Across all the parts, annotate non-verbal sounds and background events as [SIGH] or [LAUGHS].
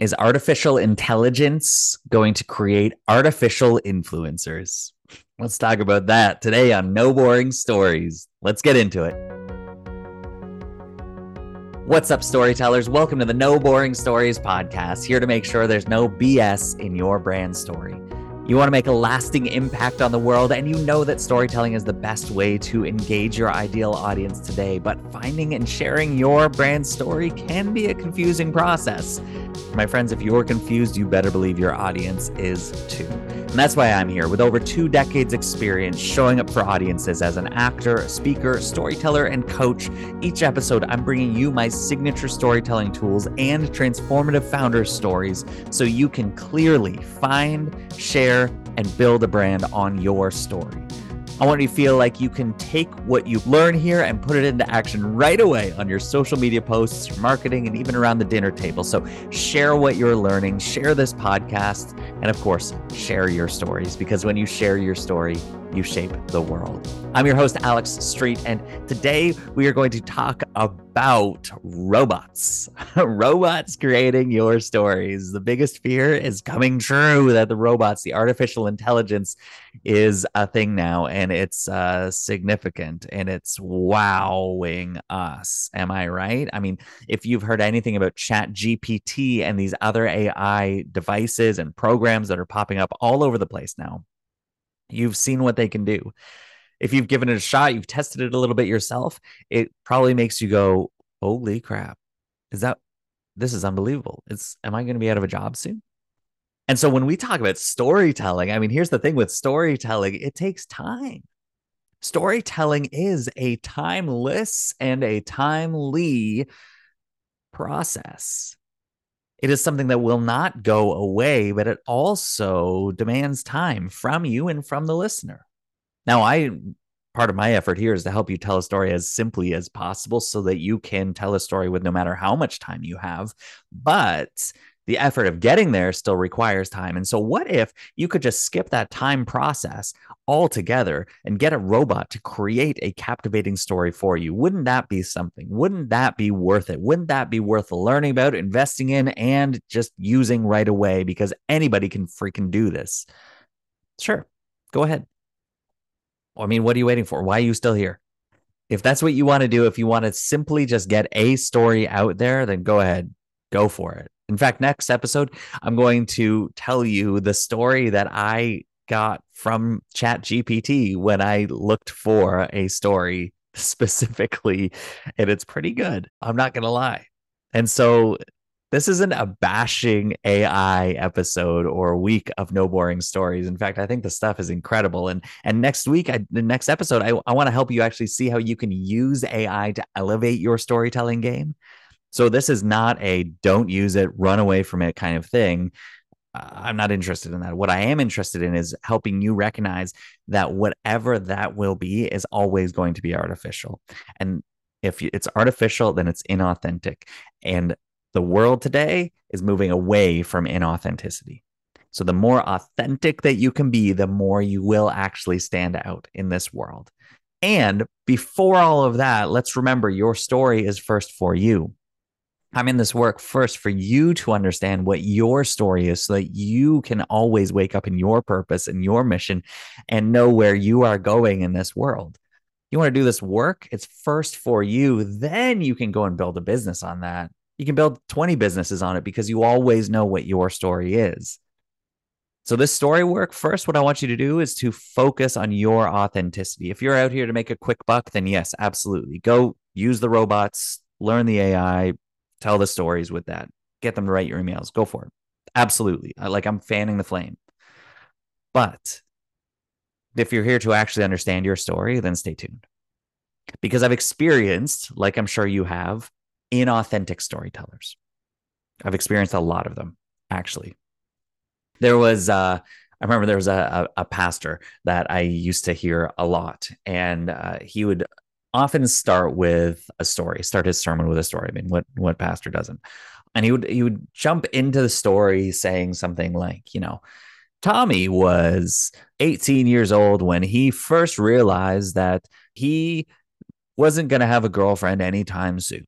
Is artificial intelligence going to create artificial influencers? Let's talk about that today on No Boring Stories. Let's get into it. What's up, storytellers? Welcome to the No Boring Stories podcast, here to make sure there's no BS in your brand story. You want to make a lasting impact on the world, and you know that storytelling is the best way to engage your ideal audience today. But finding and sharing your brand story can be a confusing process. My friends, if you're confused, you better believe your audience is too. And that's why I'm here with over two decades' experience showing up for audiences as an actor, speaker, storyteller, and coach. Each episode, I'm bringing you my signature storytelling tools and transformative founder stories so you can clearly find, share, and build a brand on your story. I want you to feel like you can take what you learn here and put it into action right away on your social media posts, your marketing, and even around the dinner table. So share what you're learning, share this podcast, and of course, share your stories because when you share your story, you shape the world. I'm your host, Alex Street, and today we are going to talk about robots. [LAUGHS] robots creating your stories. The biggest fear is coming true that the robots, the artificial intelligence, is a thing now, and it's uh, significant and it's wowing us. Am I right? I mean, if you've heard anything about ChatGPT and these other AI devices and programs that are popping up all over the place now, You've seen what they can do. If you've given it a shot, you've tested it a little bit yourself, it probably makes you go, "Holy crap. Is that this is unbelievable. It's am I going to be out of a job soon?" And so when we talk about storytelling, I mean, here's the thing with storytelling, it takes time. Storytelling is a timeless and a timely process. It is something that will not go away, but it also demands time from you and from the listener. Now, I part of my effort here is to help you tell a story as simply as possible so that you can tell a story with no matter how much time you have. But the effort of getting there still requires time. And so, what if you could just skip that time process altogether and get a robot to create a captivating story for you? Wouldn't that be something? Wouldn't that be worth it? Wouldn't that be worth learning about, investing in, and just using right away? Because anybody can freaking do this. Sure, go ahead. I mean, what are you waiting for? Why are you still here? If that's what you want to do, if you want to simply just get a story out there, then go ahead, go for it. In fact, next episode, I'm going to tell you the story that I got from ChatGPT when I looked for a story [LAUGHS] specifically, and it's pretty good. I'm not going to lie. And so this isn't a bashing AI episode or week of no boring stories. In fact, I think the stuff is incredible. And and next week, I, the next episode, I, I want to help you actually see how you can use AI to elevate your storytelling game. So this is not a don't use it, run away from it kind of thing. I'm not interested in that. What I am interested in is helping you recognize that whatever that will be is always going to be artificial. And if it's artificial, then it's inauthentic. And the world today is moving away from inauthenticity. So the more authentic that you can be, the more you will actually stand out in this world. And before all of that, let's remember your story is first for you. I'm in this work first for you to understand what your story is so that you can always wake up in your purpose and your mission and know where you are going in this world. You want to do this work? It's first for you. Then you can go and build a business on that. You can build 20 businesses on it because you always know what your story is. So, this story work, first, what I want you to do is to focus on your authenticity. If you're out here to make a quick buck, then yes, absolutely. Go use the robots, learn the AI, tell the stories with that. Get them to write your emails. Go for it. Absolutely. I, Like I'm fanning the flame. But if you're here to actually understand your story, then stay tuned. Because I've experienced, like I'm sure you have, inauthentic storytellers. I've experienced a lot of them, actually. There was, uh, I remember there was a, a, a, pastor that I used to hear a lot, and uh, he would often start with a story, start his sermon with a story. I mean, what what pastor doesn't? And he would he would jump into the story saying something like, you know, Tommy was 18 years old when he first realized that he wasn't going to have a girlfriend anytime soon.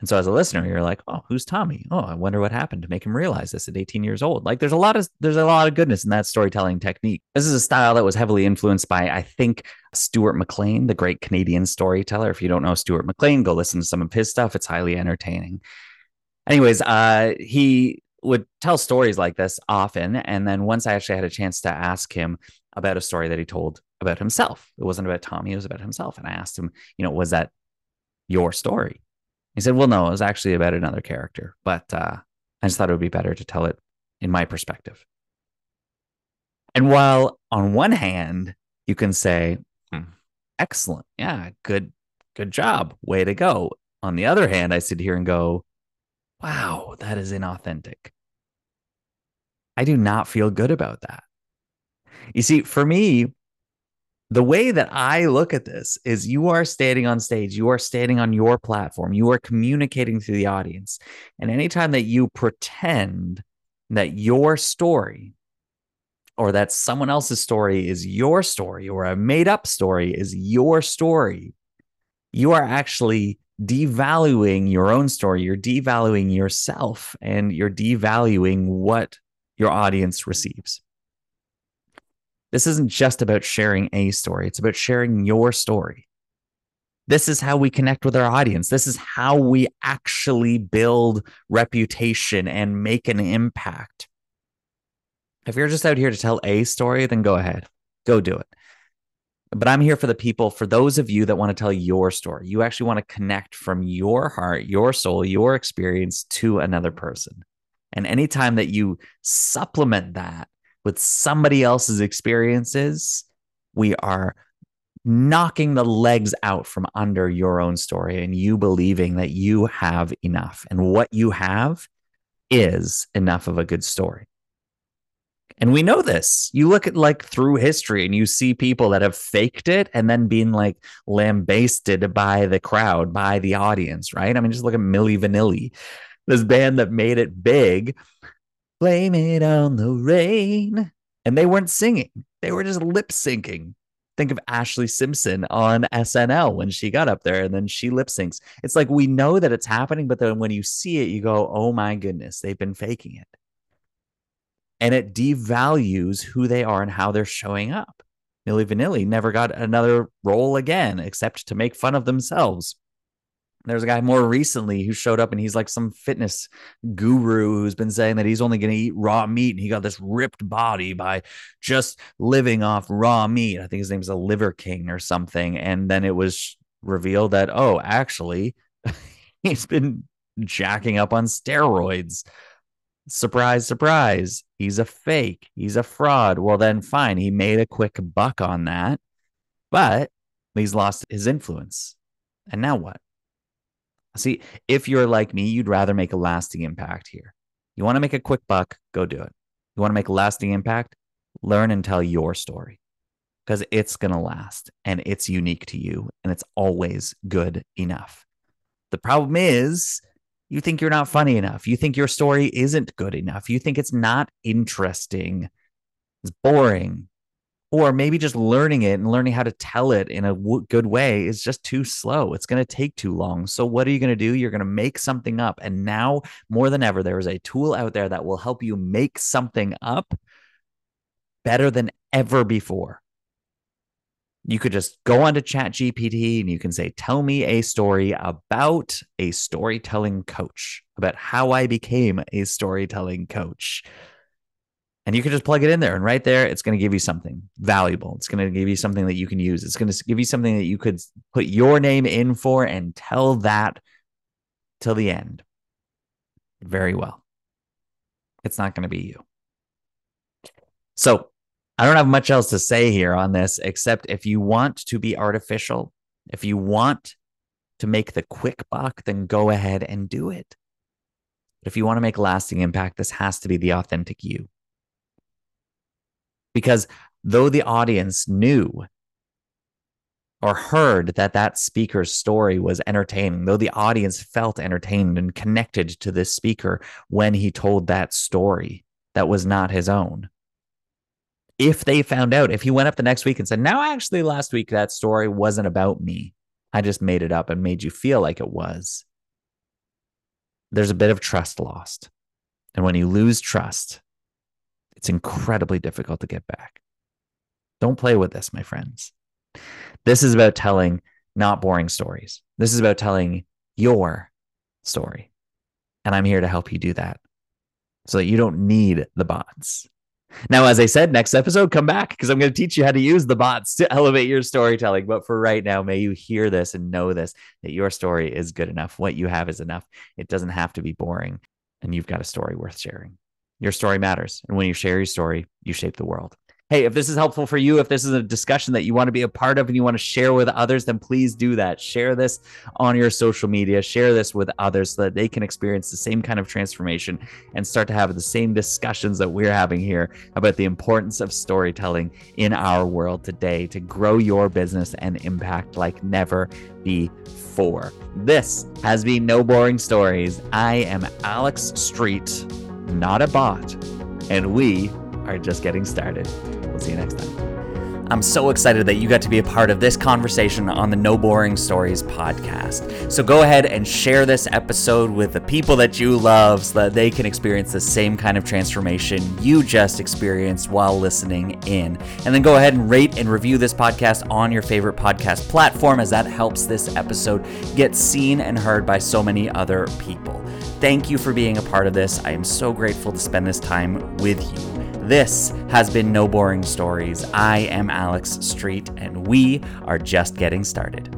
And so as a listener, you're like, oh, who's Tommy? Oh, I wonder what happened to make him realize this at 18 years old. Like there's a lot of there's a lot of goodness in that storytelling technique. This is a style that was heavily influenced by, I think, Stuart McLean, the great Canadian storyteller. If you don't know Stuart McLean, go listen to some of his stuff. It's highly entertaining. Anyways, uh, he would tell stories like this often. And then once I actually had a chance to ask him about a story that he told about himself, it wasn't about Tommy, it was about himself. And I asked him, you know, was that your story? He said, Well, no, it was actually about another character, but uh, I just thought it would be better to tell it in my perspective. And while on one hand, you can say, hmm, excellent, yeah, good, good job, way to go. On the other hand, I sit here and go, wow, that is inauthentic. I do not feel good about that. You see, for me, the way that I look at this is you are standing on stage, you are standing on your platform, you are communicating to the audience. And anytime that you pretend that your story or that someone else's story is your story or a made up story is your story, you are actually devaluing your own story. You're devaluing yourself and you're devaluing what your audience receives. This isn't just about sharing a story, it's about sharing your story. This is how we connect with our audience. This is how we actually build reputation and make an impact. If you're just out here to tell a story, then go ahead, go do it. But I'm here for the people, for those of you that want to tell your story. You actually want to connect from your heart, your soul, your experience to another person. And anytime that you supplement that with somebody else's experiences, we are knocking the legs out from under your own story and you believing that you have enough. And what you have is enough of a good story. And we know this. You look at like through history and you see people that have faked it and then being like lambasted by the crowd, by the audience, right? I mean, just look at Milli Vanilli, this band that made it big Blame it on the rain. And they weren't singing, they were just lip syncing. Think of Ashlee Simpson on SNL when she got up there and then she lip syncs. It's like we know that it's happening, but then when you see it, you go, oh my goodness, they've been faking it. And it devalues who they are and how they're showing up. Milli Vanilli never got another role again except to make fun of themselves. There's a guy more recently who showed up and he's like some fitness guru who's been saying that he's only going to eat raw meat and he got this ripped body by just living off raw meat. I think his name's a Liver King or something. And then it was revealed that, oh, actually, [LAUGHS] he's been jacking up on steroids. Surprise, surprise. He's a fake. He's a fraud. Well, then fine. He made a quick buck on that, but he's lost his influence. And now what? See, if you're like me, you'd rather make a lasting impact here. You want to make a quick buck, go do it. You want to make a lasting impact, learn and tell your story because it's going to last and it's unique to you and it's always good enough. The problem is, you think you're not funny enough. You think your story isn't good enough. You think it's not interesting. It's boring or maybe just learning it and learning how to tell it in a w- good way is just too slow. It's going to take too long. So, what are you going to do? You're going to make something up. And now, more than ever, there is a tool out there that will help you make something up better than ever before. You could just go onto ChatGPT and you can say, Tell me a story about a storytelling coach, about how I became a storytelling coach and you can just plug it in there and right there it's going to give you something valuable. It's going to give you something that you can use. It's going to give you something that you could put your name in for and tell that till the end. Very well. It's not going to be you. So i don't have much else to say here on this except if you want to be artificial if you want to make the quick buck then go ahead and do it. But if you want to make lasting impact this has to be the authentic you because though the audience knew or heard that that speaker's story was entertaining, though the audience felt entertained and connected to this speaker when he told that story that was not his own. If they found out, if he went up the next week and said, Now, actually, last week that story wasn't about me, I just made it up and made you feel like it was, there's a bit of trust lost. And when you lose trust, it's incredibly difficult to get back. Don't play with this, my friends. This is about telling not boring stories. This is about telling your story. And I'm here to help you do that so that you don't need the bots. Now, as I said, next episode, come back because I'm going to teach you how to use the bots to elevate your storytelling. But for right now, may you hear this and know this that your story is good enough. What you have is enough. It doesn't have to be boring, and you've got a story worth sharing. Your story matters. And when you share your story, you shape the world. Hey, if this is helpful for you, if this is a discussion that you want to be a part of and you want to share with others, then please do that. Share this on your social media, share this with others so that they can experience the same kind of transformation and start to have the same discussions that we're having here about the importance of storytelling in our world today to grow your business and impact like never before. This has been No Boring Stories. I am Alex Street, not a bot, and we are just getting started. We'll see you next time. I'm so excited that you got to be a part of this conversation on the No Boring Stories podcast. So go ahead and share this episode with the people that you love so that they can experience the same kind of transformation you just experienced while listening in. And then go ahead and rate and review this podcast on your favorite podcast platform as that helps this episode get seen and heard by so many other people. Thank you for being a part of this. I am so grateful to spend this time with you. This has been No Boring Stories. I am Alex Street, and we are just getting started.